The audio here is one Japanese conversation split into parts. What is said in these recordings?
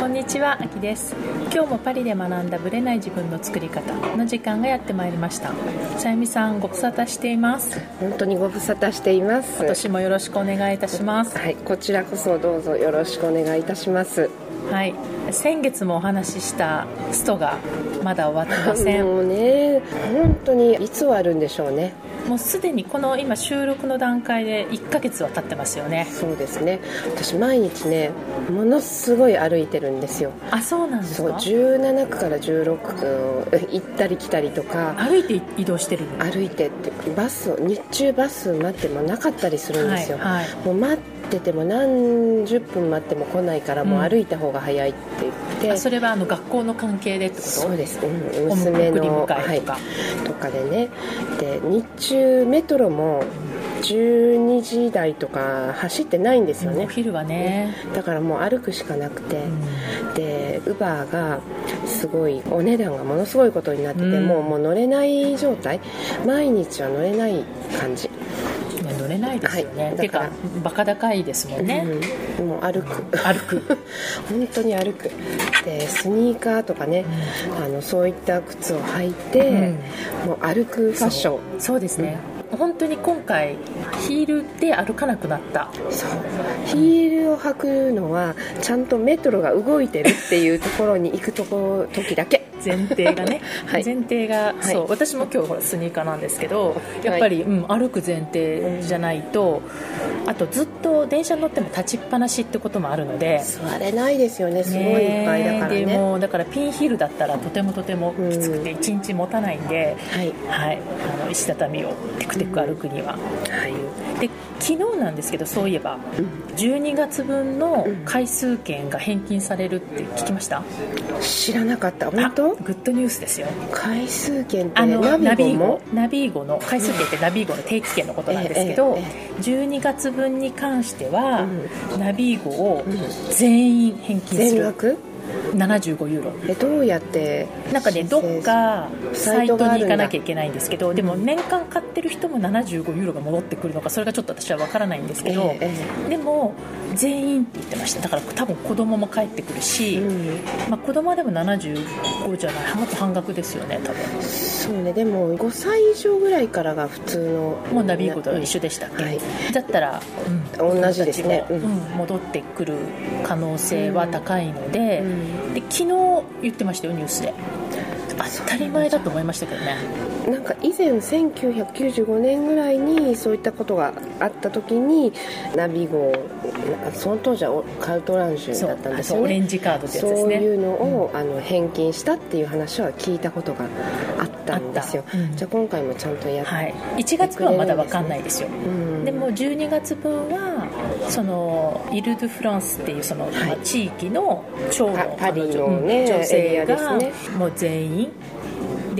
こんにちは、あきです。今日もパリで学んだブレない自分の作り方の時間がやってまいりました。さゆみさんご無沙汰しています。本当にご無沙汰しています。今年もよろしくお願いいたします。はいこちらこそどうぞよろしくお願いいたします。はい先月もお話ししたストがまだ終わってません。もうね本当にいつ終わるんでしょうねもうすでにこの今収録の段階で1ヶ月は経ってますよね。そうですね。私毎日ねものすごい歩いてるんですよ。あそうなんですそうか17区から16区行ったり来たりとか歩いて移動してるの？歩いてってバスを日中バス待ってもなかったりするんですよ、はいはい。もう待ってても何十分待っても来ないからもう歩いた方が早いって言って、あそれはあの学校の関係でってこと？そうです、うん、お娘送りの迎えとか。はい、とかでね。で日中メトロも12時台とか走ってないんですよね。お昼はね、だからもう歩くしかなくて、でウバーがすごいお値段がものすごいことになってて、うん。もうもう乗れない状態。毎日は乗れない感じ、れないですよね、はい。てかだから。バカ高いですもんね、うん、もう歩く。歩く。本当に歩く。でスニーカーとかね、あのそういった靴を履いて、うん。もう歩く。ファッション。そうですね、本当に今回ヒールで歩かなくなった。そう。ヒールを履くのはちゃんとメトロが動いてるっていうところに行くとこ時だけ。前提がね、はい。前提が、い。そう。私も今日ほらスニーカーなんですけどやっぱり、うん、歩く前提じゃないと、あとずっと電車に乗っても立ちっぱなしってこともあるので座れないですよね。すごいいっぱいだからでねもうだからピンヒールだったらとてもとてもきつくて1日持たないんで、はい。はい、あの石畳をテクテク歩くには、はい。で昨日なんですけどそういえば、12月分の回数券が返金されるって聞きました、知らなかった。本当？あグッドニュースですよ。回数券ってあのナナビーゴナビーゴの回数券ってナビーゴの定期券のことなんですけど、ええ12月分に関しては、ナビーゴを全員返金する。全額？75ユーロ。えどうやってなんかねどっかサイトに行かなきゃいゃけないんですけどでも年間買ってる人も75ユーロが戻ってくるのかそれがちょっと私は分からないんですけど、ええでも全員って言ってました。だから多分子供も帰ってくるし、うん。まあ、子供はでも75じゃない。もっと半額ですよね多分。そうね。でも5歳以上ぐらいからが普通のもうナビーゴと一緒でしたっけ、はい。だったら、うん同じですね。うん戻ってくる可能性は高いので,、うんで昨日言ってましたよニュースで。当たり前だと思いましたけどね。なんか以前1995年ぐらいにそういったことがあった時にナビ号その当時はカルトランジュだったんですよそうオレンねジカードってやつそうですね。いうのを、あの返金したっていう話は聞いたことがあったんですよ、うん。じゃあ今回もちゃんとやっはい、1月分はまだ分かんないですよ。うん。でも12月分はそのイル・ドゥ・フランスっていうその、はい。まあ地域の長の彼女女性が、もう全員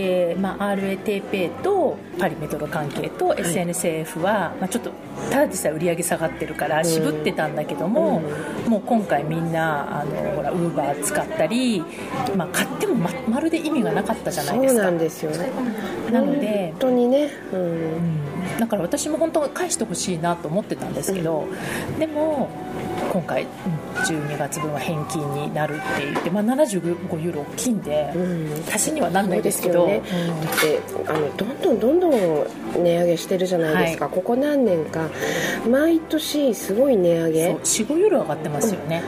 で、まあ、RATP とパリメトロ関係と SNCF は、まあ、ちょっとただでさえ売り上げ下がってるから渋ってたんだけども、もう今回みんなあのほらウーバー使ったり、まあ、買ってもままるで意味がなかったじゃないですか。そうなんですよ。ねなので本当にね、うん。うん。だから私も本当は返してほしいなと思ってたんですけど、でも今回うん12月分は返金になるって言って、まあ、75ユーロ大きいんで、うん。足しにはなんないですけどそうですよね。だってあのどんどんどんどん値上げしてるじゃないですか、はここ何年か毎年すごい値上うんげ。そう45ユーロ上がってますよね、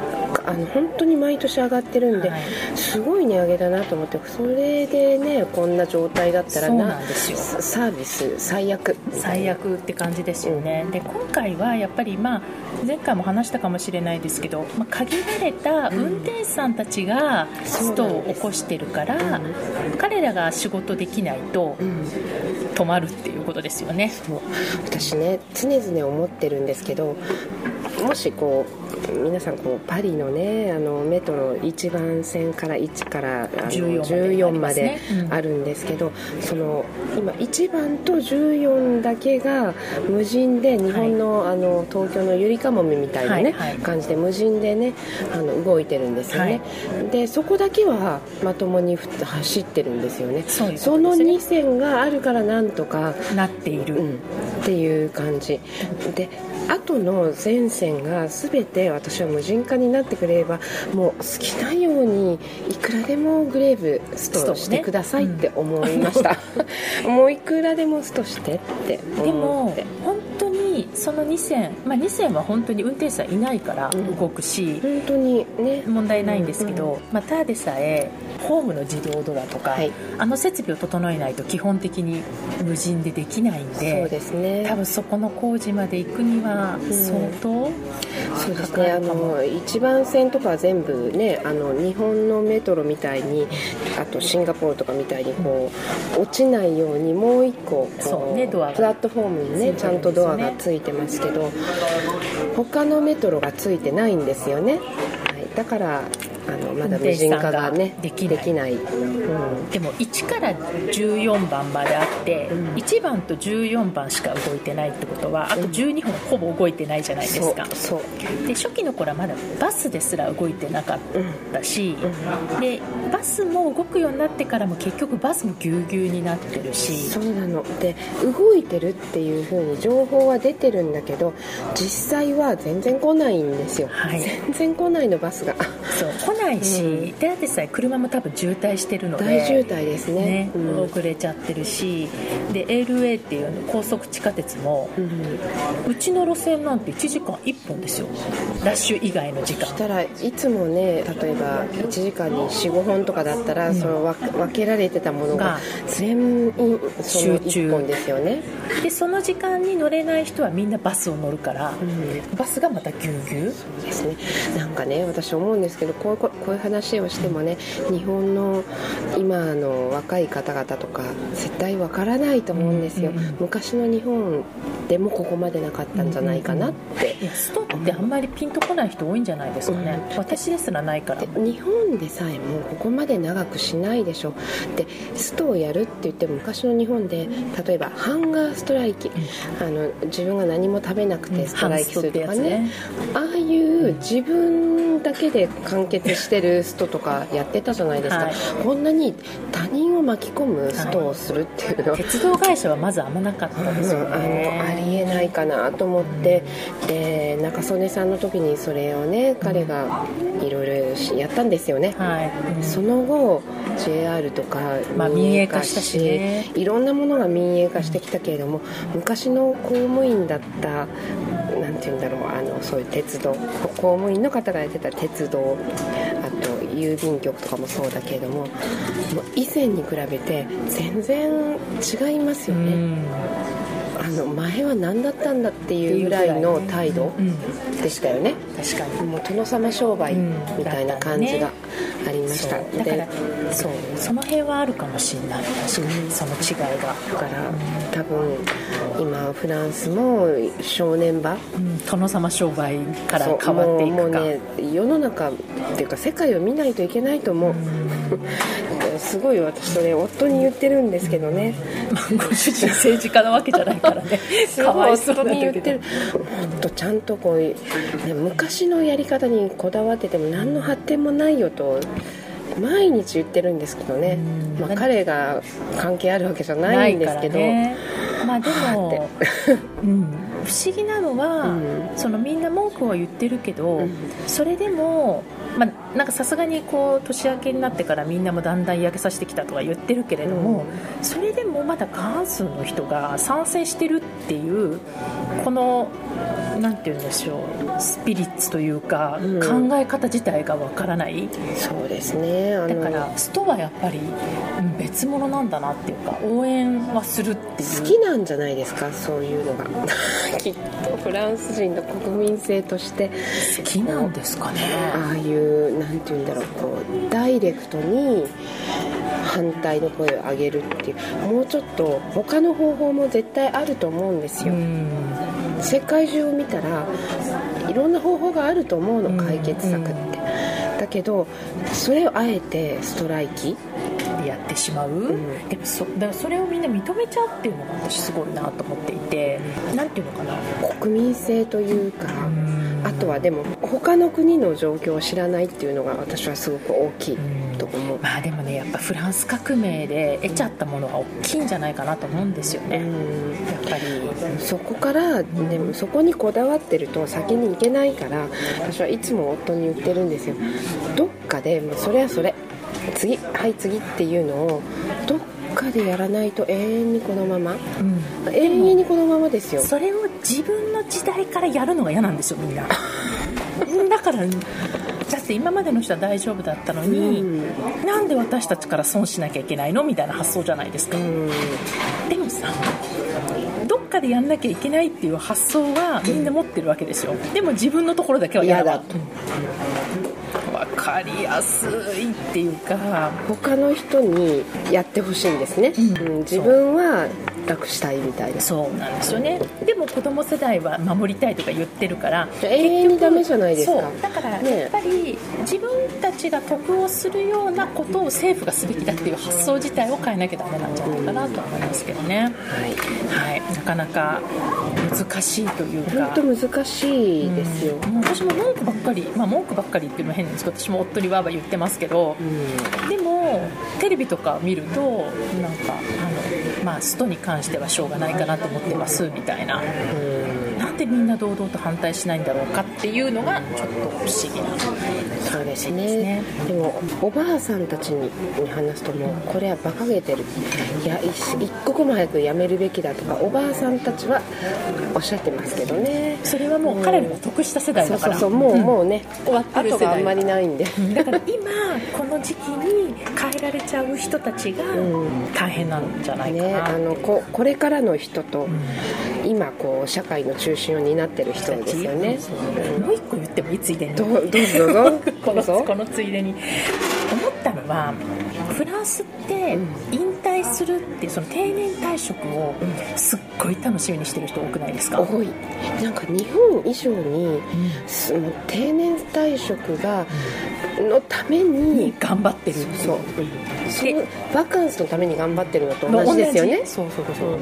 あの本当に毎年上がってるんで、はい。すごい値上げだなと思ってそれでねこんな状態だったらなササービス最悪。最悪って感じですよね、で今回はやっぱり、まあ、前回も話したかもしれないですけど、まあ、限られた運転手さんたちがストを起こしてるから、彼らが仕事できないとうん。止まるっていうことですよね。私ね常々思ってるんですけどもしこう皆さんこうパリのねあのメトロ1番線から1からあの14 14まであるんですけど、その今1番と14だけが無人で日本の,、あの東京のゆりかもめみたいなね、感じで無人でねあの動いてるんですよね、でそこだけはまともにふ走ってるんですよね。その2線があるからなんとかなっている、うん、っていう感じ。で後の全線が全て私は無人化になってくれればもう好きなようにいくらでもグレーブストしてくださいって思いました、もういくらでもストしてって思ってでも本当にその2線、まあ、2線は本当に運転手さんいないから動くし、うん、本当にね。問題ないんですけど、うんうん、まあ、ただでさえホームの自動ドアとか、はい、あの設備を整えないと基本的に無人でできないんでそうですね。多分そこの工事まで行くには相当、うん、そうですね。あの一番線とかは全部ねあの日本のメトロみたいにあとシンガポールとかみたいにこう落ちないようにもう一個こう、ね、ドアプラットフォームにね。ちゃんとドアがついてますけど他のメトロがついてないんですよね、はい、だからあのまだ無人化がねできない、うん、でも1から14番まであって、うん、1番と14番しか動いてないってことはあと12本ほぼ動いてないじゃないですか、うん、で初期の頃はまだバスですら動いてなかったし、でバスも動くようになってからも結局バスもぎゅうぎゅうになってるし。そうなの。で動いてるっていうふうに情報は出てるんだけど実際は全然来ないんですよ、はい、全然来ないのバスが。そう来ないし、うん、であってさえ車も多分渋滞してるので大渋滞ですね。ね、うん、遅れちゃってるしで LA っていうの高速地下鉄も、うん、うちの路線なんて1時間1本ですよ。ラッシュ以外の時間。そしたらいつもね例えば1時間に45本とかだったら、うん、その分けられてたものが全員その1本ですよね。でその時間に乗れない人はみんなバスを乗るから、バスがまたぎゅうぎゅう？そうですね。なんかね私思うんですけどこうこういう話をしてもね日本の今の若い方々とか絶対わからないと思うんですよ、うんうん、昔の日本でもここまでなかったんじゃないかなって、いやストってあんまりピンとこない人多いんじゃないですかね、うん、私ですらないから。日本でさえもここまで長くしないでしょ。でストをやるって言っても昔の日本で例えばハンガーストライキ、あの自分が何も食べなくてストライキするとかね。ね、ああいう自分だけで完結してるストとかやってたじゃないですか、はい、こんなに他人を巻き込むストをするっていうのは、い、鉄道会社はまずあんまなかったですよね、うん、あのありえないかなと思って、うん、で中曽根さんの時にそれをね彼がいろいろやったんですよね、はい、うん、その後 JR とか民営化したし、ね、いろんなものが民営化してきたけれども昔の公務員だったなんて言うんだろうあのそういう鉄道公務員の方がやってた鉄道あと郵便局とかもそうだけれどももう以前に比べて全然違いますよね。あの前は何だったんだっていうぐらいの態度でしたよね、確かに。もう殿様商売みたいな感じがありました、だからそう。その辺はあるかもしれない。確かに。その違いが。だから多分今フランスも正念場、うん、殿様商売から変わっていくか。もうね世の中っていうか世界を見ないといけないと思う、すごい私それ夫に言ってるんですけどね、ご主人政治家なわけじゃないからね。かわいそうに言ってるとちゃんとこう、ね、昔のやり方にこだわってても何の発展もないよと毎日言ってるんですけどね、まあ、彼が関係あるわけじゃないんですけど、ね、まあでも、うん、不思議なのは、うん、そのみんな文句は言ってるけど、うん、それでもまあ、なんかさすがにこう年明けになってからみんなもだんだん焼けさせてきたとは言ってるけれども、うん、それでもまだ過半数の人が賛成してるっていうこのなんて言うんでしょうスピリッツというか、うん、考え方自体がわからない。そうですねだからストはやっぱり別物なんだなっていうか応援はするっていう。好きなんじゃないですかそういうのが。きっとフランス人の国民性として。好きなんですかね。ああいうなんて言うんだろうこうダイレクトに反対の声を上げるっていう。もうちょっと他の方法も絶対あると思うんですよ。世界中を見たらいろんな方法があると思うの解決策って。だけどそれをあえてストライキやってしまう、うん、でもそだからそれをみんな認めちゃうっていうのが私すごいなと思っていて何ていうのかな。国民性というか、あととはでも他の国の状況を知らないっていうのが私はすごく大きいと思う、まあでもねやっぱフランス革命で得ちゃったものは大きいんじゃないかなと思うんですよね、やっぱり。そこからでもそこにこだわってると先に行けないから私はいつも夫に言ってるんですよ。どっかでもうそれはそれ次はい次っていうのをどっかでやらないと永遠にこのまま、永遠にこのままですよ。それを自分の時代からやるのが嫌なんですよみんな。だからだって今までの人は大丈夫だったのに、うん、なんで私たちから損しなきゃいけないのみたいな発想じゃないですか、うん、でもさどっかでやんなきゃいけないっていう発想はみんな持ってるわけですよ、でも自分のところだけは嫌だと分かりやすいっていうか。他の人にやってほしいんですね、うん、自分は楽したいみたいな。そうなんですよね。でも子供世代は守りたいとか言ってるから永遠にダメじゃないですか。だからやっぱり自分たちが得をするようなことを政府がすべきだっていう発想自体を変えなきゃダメなんじゃないかなと思いますけどね、はい、はい、なかなか難しいというか。本当難しいですよ、うん、私も文句ばっかりまあ文句ばっかりっていうのも変なんですけど私も夫にわーわー言ってますけど、うん、でもテレビとか見るとなんかあのまあストに関してはしょうがないかなと思ってますみたいな。なんでみんな堂々と反対しないんだろうかっていうのがちょっと不思議な。そうですね。でもおばあさんたちに話すともうこれは馬鹿げてるいや一刻も早くやめるべきだとかおばあさんたちはおっしゃってますけどねそれはもう彼らが得した世代だから、そうそうそうもう、うん、もうね終わってる世代があんまりないんでだから今この時期に変えられちゃう人たちが大変なんじゃないかな、ね、あのここれからの人と、今こう社会の中心心を担ってる人ですよね、もう一個言ってもいいついでにどうぞどうぞこのこのついでに思ったのはフランスって引退するってその定年退職をすっごい楽しみにしてる人多くないですか多いなんか日本以上に、その定年退職が、のために頑張ってるそう、そのバカンスのために頑張ってるのと同じですよねそうそうそう、う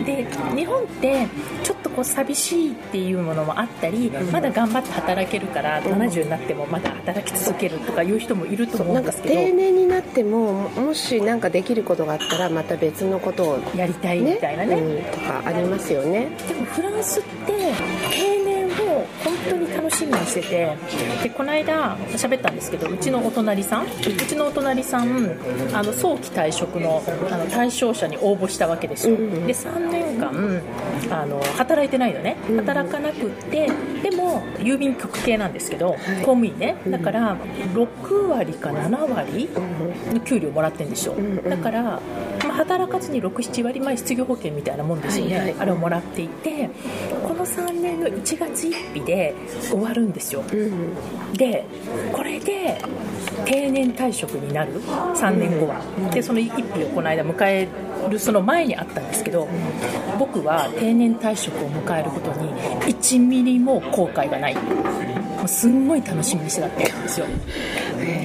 ん、で日本ってちょっとこう寂しいっていうものもあったり、うん、まだ頑張って働けるから70になってもまだ働き続けるとかいう人もいると思うんですけど。定年になってももし何かできることがあったらまた別のことを、やりたいみたいなね、うん、とかありますよね。でもフランスって当に楽しみにしててでこの間喋ったんですけどうちのお隣さんうちのお隣さんあの早期退職のあの対象者に応募したわけですよ、で3年間あの働いてないのね。働かなくってでも郵便局系なんですけど、公務員ね。だから6割か7割の給料もらってるんですよ。だから、まあ、働かずに67割前失業保険みたいなもんですよね、はいはい、あれをもらっていてこの3年の1月1日で終わるんですよ、うん、でこれで定年退職になる。3年後は、でその1日をこの間迎えるその前にあったんですけど僕は定年退職を迎えることに1ミリも後悔がない。もうすんごい楽しみにしてたってんですよ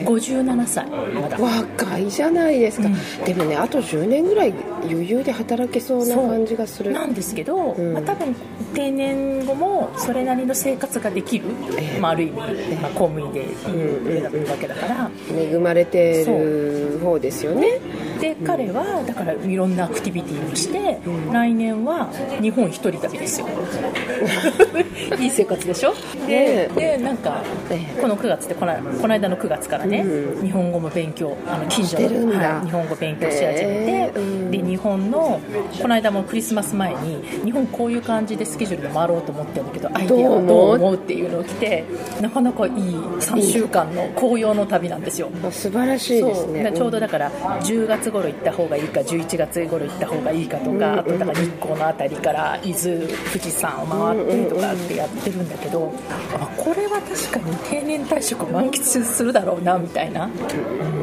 57歳まだ若いじゃないですか、うん、でもねあと10年ぐらい余裕で働けそうな感じがする。なんですけど、うん、まあ、多分定年後もそれなりの生活ができる、えー、まあ、ある意味、まあ、公務員でいいわけだから、恵まれてる方ですよねで彼はだからいろんなアクティビティをして、来年は日本一人旅ですよ。いい生活でしょ？ででなんか、この9月ってこのこの間の9月からね、日本語も勉強あの近所の、はい、日本語勉強し始めて、で日本のこの間もクリスマス前に日本こういう感じでスケジュールで回ろうと思ってるんだけどアイデアはどう思う？っていうのを来てなかなかいい3週間の紅葉の旅なんですよ。素晴らしいですね。ちょうどだから10月頃行った方がいいか11月頃行った方がいいかとか、あとだから日光の辺りから伊豆富士山を回ってとかってやってるんだけど、あこれは確かに定年退職満喫するだろうなみたいな、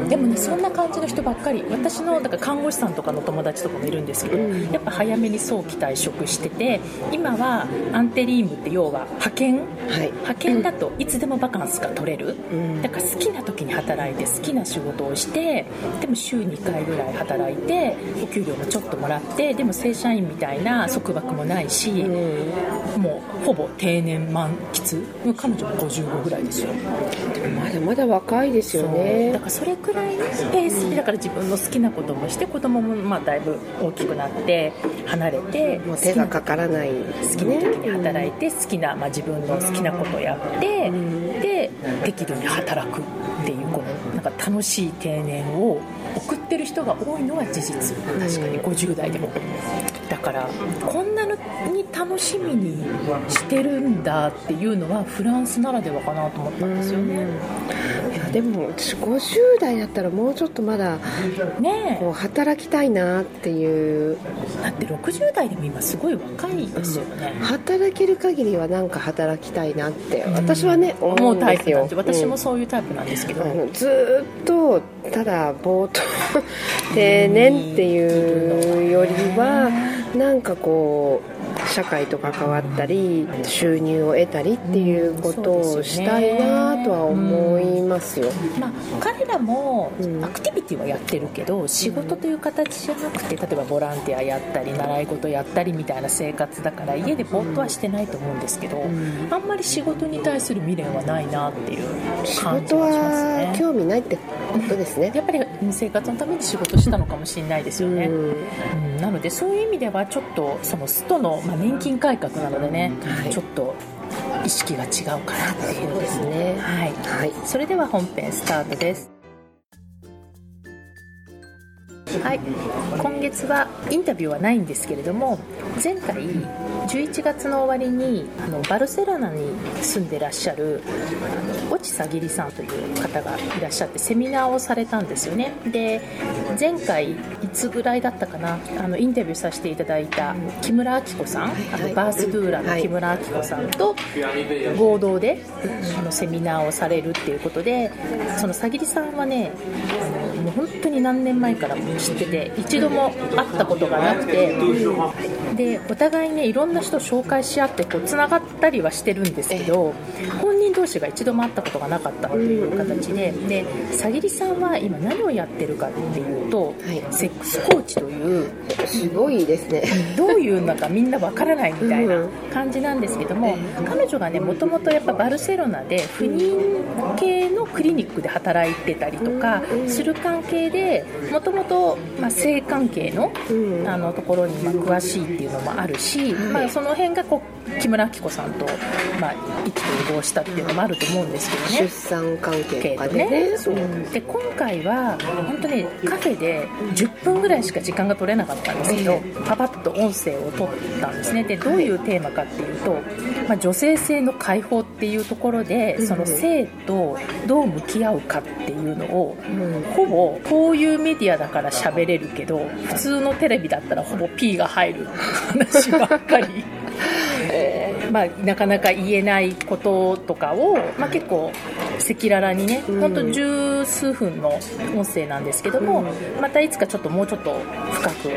でもねそんな感じの人ばっかり。私のだから看護師さんとかの友達とかもいるんですけど、やっぱ早めに早期退職してて今はアンテリームって要は派遣、はい、派遣だといつでもバカンスが取れる、だから好きな時に働いて好きな仕事をしてでも週2回ぐらい働いてお給料もちょっともらってでも正社員みたいな束縛もないし、もうほぼ定年満喫彼女も55ぐらいですよ。でもまだまだ若いですよね。だからそれくらいのペースでだから自分の好きなこともして子供もまあだいぶ大きくなって離れてもう手がかからない。好きな時に働いて好きな、まあ、自分の好きなことをやってで適度に働くっていうこのなんか楽しい定年を送ってる人が多いのは事実。確かに。50代でも。だからこんなのに楽しみにしてるんだっていうのはフランスならではかなと思ったんですよねでも私50代だったらもうちょっとまだねこう働きたいなっていう。だって60代でも今すごい若いですよね、働ける限りはなんか働きたいなって私はね、思思うタイプなんで私もそういうタイプなんですけど、あのずーっとただぼーっと定年っていうよりはなんかこう社会と関わったり収入を得たりっていうことをしたいなとは思いますよ。まあ、彼らもうん。アクティビティはやってるけど、仕事という形じゃなくて例えばボランティアやったり習い事やったりみたいな生活だから家でぼーっとはしてないと思うんですけど、あんまり仕事に対する未練はないなっていう仕感じ事がしますはね興味ないってことですね。やっぱり生活のために仕事したのかもしれないですよね、うん。うん。なのでそういう意味ではちょっとそのストの、まあ、年金改革なのでね、はい。ちょっと意識が違うかなっていうですね。はい、はい。それでは本編スタートですはい。今月はインタビューはないんですけれども前回11月の終わりにあのバルセロナに住んでらっしゃる越智さぎりさんという方がいらっしゃってセミナーをされたんですよね。で前回いつぐらいだったかなあのインタビューさせていただいた木村明子さん、あのバースドゥーラの木村明子さんと合同であのセミナーをされるっていうことでそのさぎりさんはねもう本当に何年前からも知ってて一度も会ったことがなくてでお互いねいろんな人紹介し合ってこうつながったりはしてるんですけど本人同士が一度も会ったことがなかったという形ででさぎりさんは今何をやってるかっていうと、はい。セックスコーチというすごいですね。どういうのかみんなわからないみたいなうん。感じなんですけども彼女がねもともとやっぱバルセロナで不妊系のクリニックで働いてたりとかする関係でもともと性関係のうん。あのところにまあ詳しいっていうのもあるし、まあ、その辺がこう木村明子さんと、まあ、意気投合したっていうのもあると思うんですけど出ね。産関係系とかでね。そう。で今回は本当にカフェで10分ぐらいしか時間が取れなかったんですけど、パパッと音声を取ったんですね。でどういうテーマかっていうと、まあ、女性性の解放っていうところでその性とどう向き合うかっていうのを、ほぼこういうメディアだから喋れるけど普通のテレビだったらほぼ P が入る話ばっかり。まあ、なかなか言えないこととかを、まあ、結構赤裸々にね、うん。本当十数分の音声なんですけども、またいつかちょっともうちょっと深く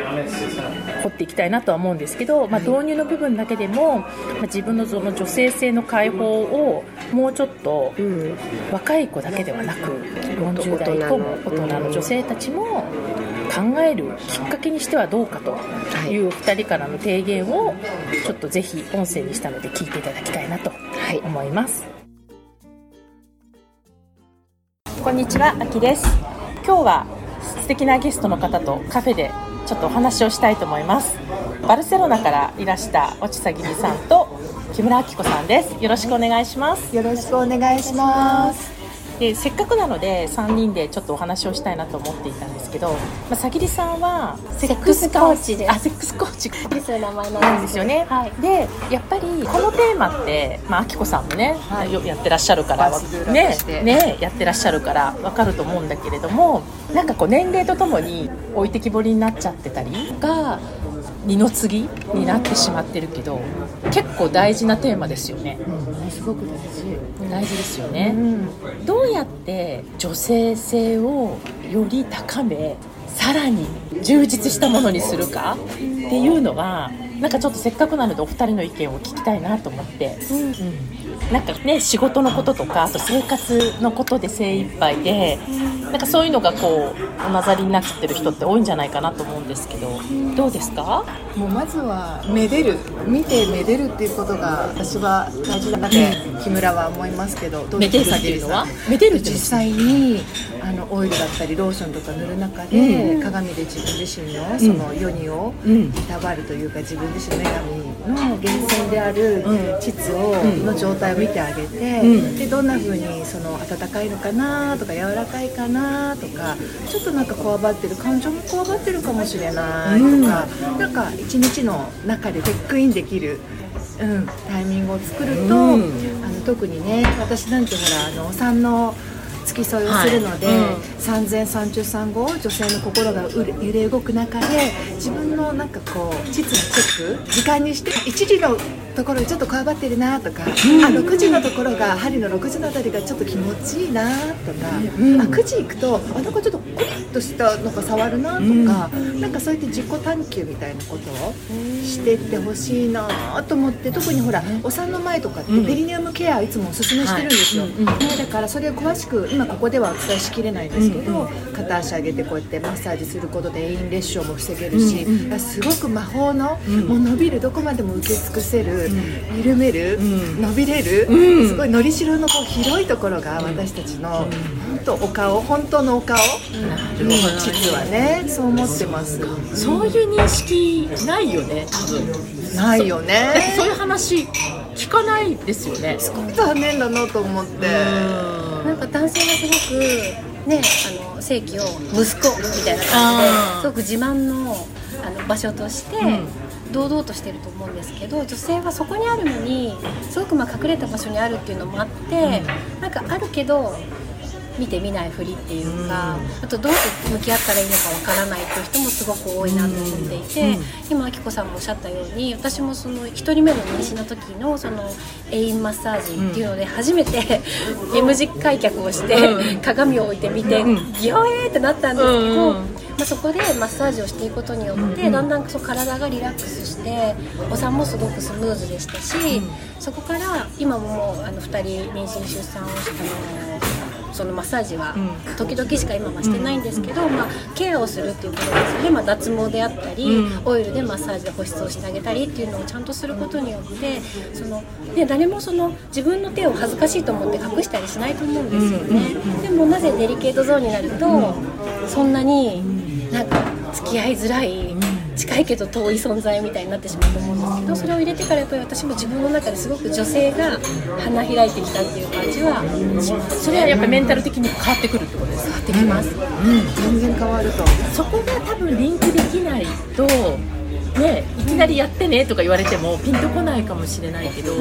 掘っていきたいなとは思うんですけど、まあ、導入の部分だけでも、まあ、自分のその女性性の解放をもうちょっとうん。若い子だけではなく40代以降も大人の女性たちも考えるきっかけにしてはどうかとい。う2人からの提言をちょっとぜひ音声にしたので聞いていただきたいなとはい。思います。こんにちはあきです。今日は素敵なゲストの方とカフェでちょっとお話をしたいと思います。バルセロナからいらした落ちさぎりさんと木村明子さんです。よろしくお願いします。よろしくお願いします。でせっかくなので3人でちょっとお話をしたいなと思っていたんですけど、まあ、さぎりさんはセックスコーチです。あセックスコーチ。です名前ななんんですよね、はい。でやっぱりこのテーマって、まあ、あきこさんもね、よやってらっしゃるからねねやってらっしゃるから分かると思うんだけれどもなんかこう年齢とともに置いてきぼりになっちゃってたりが二の次になってしまってるけど結構大事なテーマですよね。すごく大事。大事ですよね、どうやって女性性をより高めさらに充実したものにするかっていうのがなんかちょっとせっかくなのでお二人の意見を聞きたいなと思って、うんなんかね仕事のこととかあと生活のことで精一杯でなんかそういうのがこうおなざりになっちゃってる人って多いんじゃないかなと思うんですけどどうですか？もうまずはめでる見てめでるっていうことが私は大事だなって木村は思いますけどどうめでるっていうのは？めでる実際にあのオイルだったりローションとか塗る中で、鏡で自分自身のその世にをうん。いたわるというか自分自身の女神の源泉であるうん。膣を、の状態を見てあげて、うん。でどんな風にその温かいのかなとか柔らかいかなとかちょっとなんかこわばってる感情もこわばってるかもしれないとか、なんか一日の中でチェックインできる。うん、タイミングを作ると、うん。あの特にね私なんてほらあのお産の付き添いをするので、はい。うん。産前産中産後女性の心が揺れ動く中で自分のなんかこう膣のチェック時間にして1時のところでちょっとこわばってるなとか、あ6時のところが針の6時のあたりがちょっと気持ちいいなとか、あ9時行くとあなんかちょっとコリッとしたのが触るなとか、なんかそうやって自己探求みたいなことをしてってほしいなと思って特にほらお産の前とかってペリネウムケアいつもおすすめしてるんですよ、ね、だからそれを詳しく今ここではお伝えしきれないんですけど、片足上げてこうやってマッサージすることで陰裂傷も防げるし、すごく魔法の、もう伸びるどこまでも受け尽くせる、緩める、伸びれる、すごいのりしろのこう広いところが私たちの本当お顔本当のお顔、うん、実はねそう思ってます。そういう認識ないよね多分。ないよね。そういう話聞かないですよね。残念だなと思って。なんか男性はすごくねあの正規を息子みたいな感じですごく自慢のあの場所として堂々としてると思うんですけど女性はそこにあるのにすごくまあ隠れた場所にあるっていうのもあってなんかあるけど見て見ないふりっていうか、あとどうやって向き合ったらいいのかわからないっていう人もすごく多いなと思っていて、今あきこさんもおっしゃったように私もその1人目の妊娠の時のそのエインマッサージっていうので初めて M 字開脚をして鏡を置いてみてギョエーってなったんですけど、まあ、そこでマッサージをしていくことによってだんだんそう体がリラックスしてお産もすごくスムーズでしたし、そこから今ももうあの2人妊娠出産をしてあのそのマッサージは時々しか今はしてないんですけど、まあ、ケアをするっていうことですよね、まあ、脱毛であったり、オイルでマッサージで保湿をしてあげたりっていうのをちゃんとすることによってその、ね、誰もその自分の手を恥ずかしいと思って隠したりしないと思うんですよね、でもなぜデリケートゾーンになるとそんなになんか付き合いづらい近いけど遠い存在みたいになってしまうと思うんですけどそれを入れてからやっぱり私も自分の中ですごく女性が花開いてきたっていう感じはします。それはやっぱりメンタル的に変わってくるってことですか？できます、全然変わるとそこが多分リンクできないとねいきなりやってねとか言われてもピンとこないかもしれないけど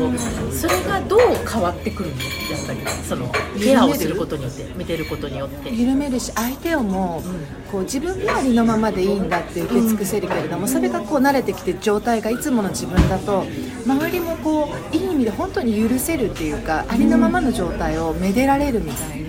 それがどう変わってくるの？やっぱりそのケアをすることによって見てることによって。緩めるし相手をもこう自分がありのままでいいんだって受け尽くせるけれどもそれがこう慣れてきて状態がいつもの自分だと周りもこういい意味で本当に許せるっていうかありのままの状態をめでられるみたいに。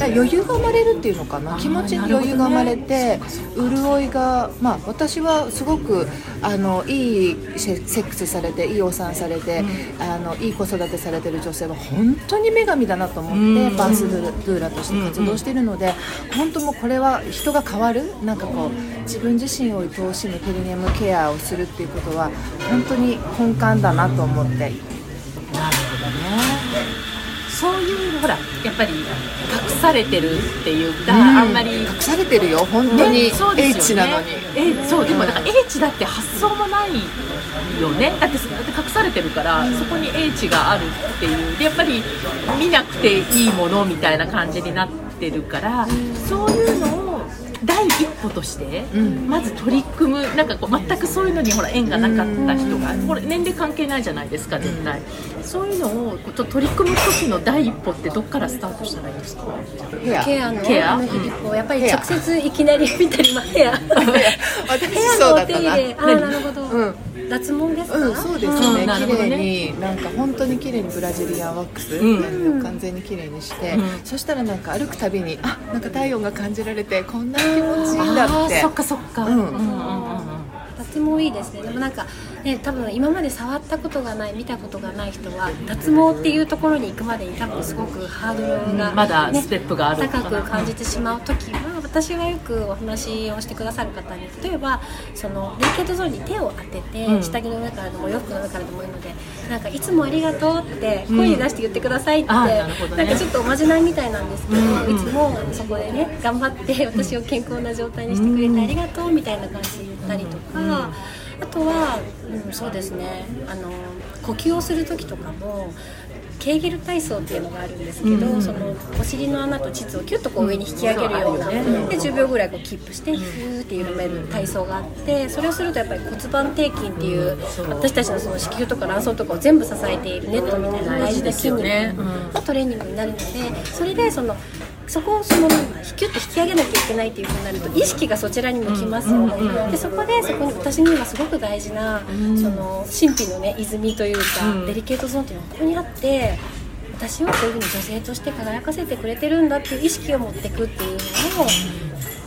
余裕が生まれるっていうのかな。気持ちに余裕が生まれて、潤いが、まあ、私はすごくあのいいセセックスされていいお産されて、あのいい子育てされてる女性は本当に女神だなと思って、バースドゥーラとして活動しているので、本当もうこれは人が変わる。なんかこう自分自身を愛おしむペリネムケアをするっていうことは本当に根幹だなと思って。なるほどね。そういうほらやっぱり隠されてるっていうか、あんまり。隠されてるよ。本当に、ねそうですよね。H なのに。えそうでもなんか H だって発想もないよね。だってだって隠されてるから、そこに H があるっていう。でやっぱり見なくていいものみたいな感じになってるから、そういうのを第一歩として、まず取り組むなんかこう全くそういうのにほら縁がなかった人が、これ年齢関係ないじゃないですか絶対、そういうのをこうちょっと取り組む時の第一歩ってどっからスタートしたらいいですか？ヘア。ケアのケア。あの日々をやっぱり直接いきなり見たりまヘア。私ヘアのお手そうだったな。入れ。あーなるほど、うん脱毛ですか、うん、そうですうん。ね、綺なるほどね。麗になんか本当に綺麗にブラジリアンワックス、う完全に綺麗にして、うん。そしたらなんか歩くたびにあなんか体温が感じられてこんな気持ちいいんだって。そっかそっか、うんうんうんうんうん脱毛いいですね。でもなんかね多分今まで触ったことがない見たことがない人は脱毛っていうところに行くまでに多分すごくハードルが、まだステップがある高く感じてしまう時は私はよくお話をしてくださる方に例えばそのデリケートゾーンに手を当てて、うん。下着の上からでもお洋服の上からでもいいのでなんかいつもありがとうって声に出して言ってくださいって、あーなね。なんかちょっとおまじないみたいなんですけど、うんうん。いつもそこでね頑張って私を健康な状態にしてくれてありがとうみたいな感じったりとか、あとは、うん、そうですね。あの呼吸をする時とかもケーゲル体操っていうのがあるんですけど、うん。そのお尻の穴と膣をキュッとこう上に引き上げるような、うん。で10秒ぐらいこうキープしてヒューって緩める体操があってそれをするとやっぱり骨盤底筋っていう私たちのその子宮とか卵巣とかを全部支えているネットみたいな大事な筋肉のトレーニングになるのでそれでそのそこをそのキュッと引き上げなきゃいけないっていうふうになると意識がそちらに向きますよね、でそこでそこに私にはすごく大事な、その神秘のね泉というか、うん。デリケートゾーンっていうのがここにあって私をこういうふうに女性として輝かせてくれてるんだっていう意識を持っていくっていうのを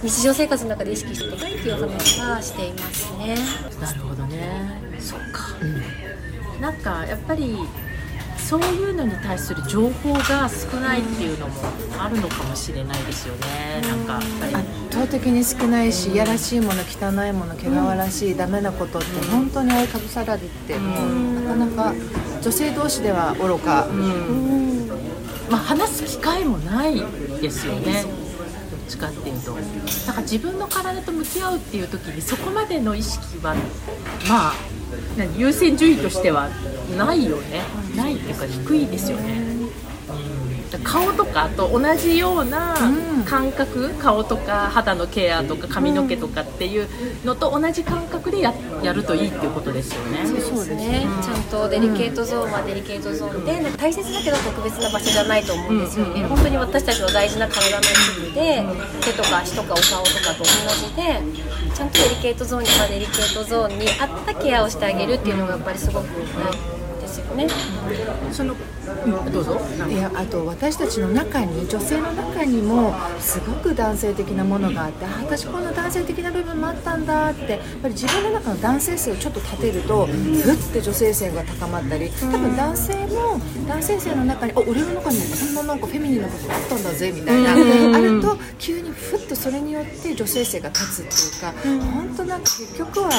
日常生活の中で意識してくださいっていう話はしていますね。なるほどね。そっか、なんかやっぱりそういうのに対する情報が少ないっていうのもあるのかもしれないですよね、なんかやっぱり。圧倒的に少ないし、いやらしいもの汚いもの汚らしい、ダメなことって本当に覆いかぶさられて、もうなかなか女性同士では愚か、まあ、話す機会もないですよね。どっちかっていうと。なんか自分の体と向き合うっていう時にそこまでの意識はまあ何優先順位としてはないよね。ないっていうか低いですよね、顔とかと同じような感覚、顔とか肌のケアとか髪の毛とかっていうのと同じ感覚でややるといいっていうことですよね。そうですね、ちゃんとデリケートゾーンはデリケートゾーンで、なん。か大切だけど特別な場所じゃないと思うんですよね、本当に私たちの大事な体の一部で、手とか足とかお顔とかと同じでちゃんとデリケートゾーンにはデリケートゾーンに合ったケアをしてあげるっていうのがやっぱりすごく大事ですよね。そのうんどうぞ。いやあと私たちの中に女性の中にもすごく男性的なものがあってあ私こんな男性的な部分もあったんだってやっぱり自分の中の男性性をちょっと立てるとふって女性性が高まったり多分男性も男性性の中にあ俺の中にもこんななんかフェミニンな部分あったんだぜみたいなあると急にふっとそれによって女性性が立つっていうか本当なんか結局は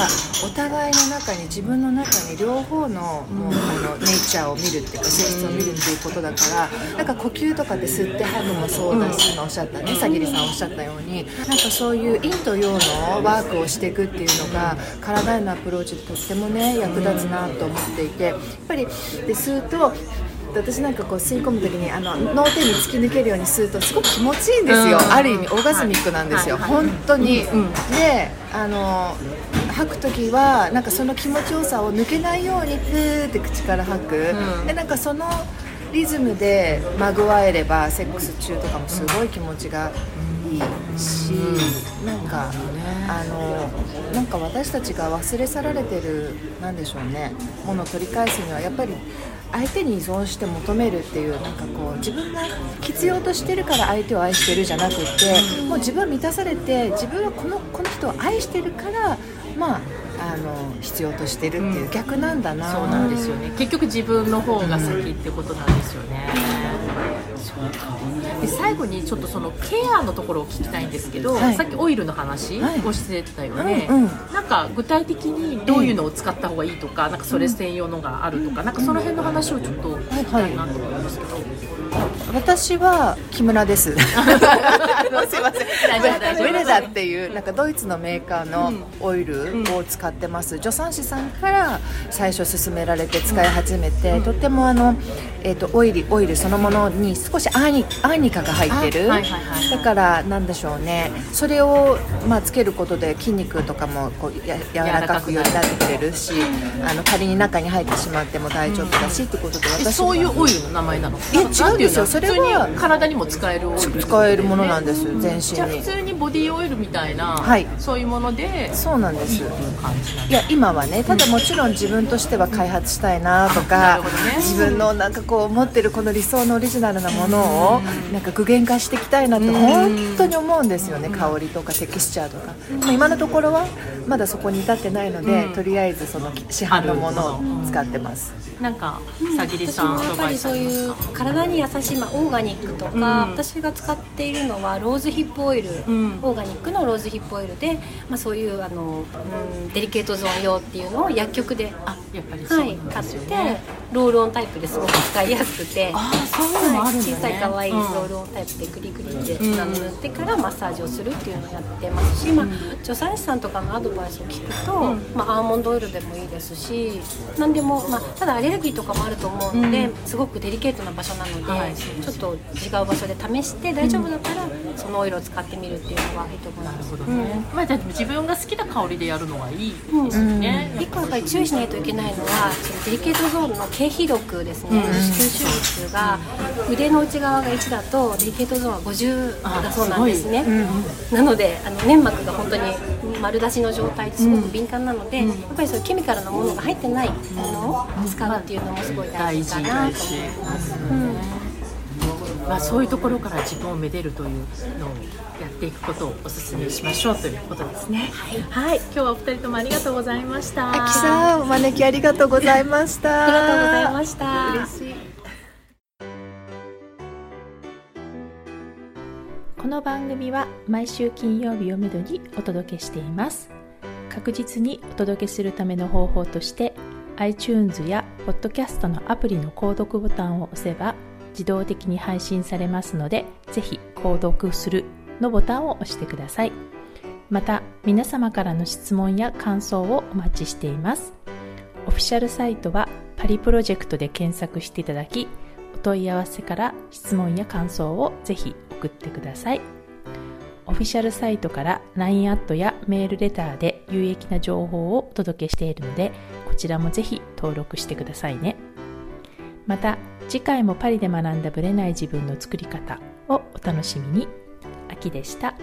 お互いの中に自分の中に両方のもうあのネイチャーを見るっていうか性質を見るっていうことだからなんか呼吸とかで吸って吐くもそうだし、今おっしゃったねさぎりさんおっしゃったようになんかそういう陰と陽のワークをしていくっていうのが体へのアプローチでとってもね役立つなと思っていてやっぱりで吸うと私なんかこう吸い込む時にあの脳天に突き抜けるように吸うとすごく気持ちいいんですよ、うん。ある意味オーガズミックなんですよ、はいはい。本当に、であの吐く時はなんかその気持ちよさを抜けないようにプーって口から吐く、うん。でなんかそのリズムでまぐわえればセックス中とかもすごい気持ちがいいし、なんかあのなんか私たちが忘れ去られてるなんでしょうね。ものを取り返すにはやっぱり相手に依存して求めるっていうなんかこう自分が必要としてるから相手を愛してるじゃなくてもう自分は満たされて自分はこのこの人を愛してるからまああの必要としてるっていう逆なんだな、そうなんですよね。結局自分の方が先ってことなんですよね、で最後にちょっとそのケアのところを聞きたいんですけど、はい。さっきオイルの話はい。をしてたよね、うんうん。なんか具体的にどういうのを使った方がいいとか、なんかそれ専用のがあるとか、なんかその辺の話をちょっと聞きたいなと思うんですけど、私は木村です。あ のすいません。ウェレダっていうなんかドイツのメーカーのオイルを使ってます。助産師さんから最初勧められて使い始めて、とってもあのえっ、とオイルオイルそのものに少しアーニアーニカが入ってる。あはいはいはいだからなんでしょうね。それをまあつけることで筋肉とかもこうや柔らかくよりなってくれるし、あの仮に中に入ってしまっても大丈夫だしってことでえ私はそういうオイルの名前なの？いや違うんっていうのはそう普通ですよそれはに体にも使えるオイル使えるものなんです全身じゃあ普に通にボディオイルみたいな、はい。そういうものでそうなんです。いや今はねただもちろん自分としては開発したいなとなかね。自分のなんかこう持ってるこの理想のオリジナルなものをなんか具現化していきたいなって本当に思うんですよね香りとかテクスチャーとか。まあ今のところはまだそこに至ってないのでとりあえずその市販のものを使ってます。なんかさぎり私さんもやっぱりそういう体に優しい、まあ、オーガニックとか、うん。私が使っているのはローズヒップオイル、ん。オーガニックのローズヒップオイルで、まあ、そういうあの、うん、デリケートゾーン用っていうのを薬局で、あやっぱりそうはい、なん買ってロールオンタイプですごく使いやすくて。そういうのもあるんだね、小さい可愛いロうん。ールオンタイプでグリグリって塗ってからマッサージをするっていうのをやってますし、まあ、助産師さんとかのアドバイスを聞くと、まあ、アーモンドオイルでもいいですし何でも、まあ、ただアレルギーとかもあると思うので、すごくデリケートな場所なので、はい。ちょっと違う場所で試して大丈夫だったら、そのオイルを使ってみるっていうのがいいと思います。ほどね、まあじゃあ自分が好きな香りでやるのがいいですよね、一個やっぱり注意しないといけないのはそのデリケートゾーンの経皮力ですね、吸収率が腕の内側が1だとデリケートゾーンは50だそうなんですね、なのであの粘膜が本当に丸出しの状態ですごく敏感なので、やっぱりそういうケミカルなものが入ってないものを使うっていうのもすごい大大事事かなと思います。まあ、そういうところから自分をめでるというのをやっていくことをお勧めしましょうということですね。はい、今日はお二人ともありがとうございました。きさんお招きありがとうございました。ありがとうございました。嬉しい。この番組は毎週金曜日をめどにお届けしています。確実にお届けするための方法として iTunes や Podcast のアプリの購読ボタンを押せば自動的に配信されますのでぜひ購読するのボタンを押してください。また皆様からの質問や感想をお待ちしています。オフィシャルサイトはパリプロジェクトで検索していただきお問い合わせから質問や感想をぜひ送ってください。オフィシャルサイトから LINE アットやメールレターで有益な情報をお届けしているのでこちらもぜひ登録してくださいね。また次回もパリで学んだブレない自分の作り方をお楽しみに秋でした。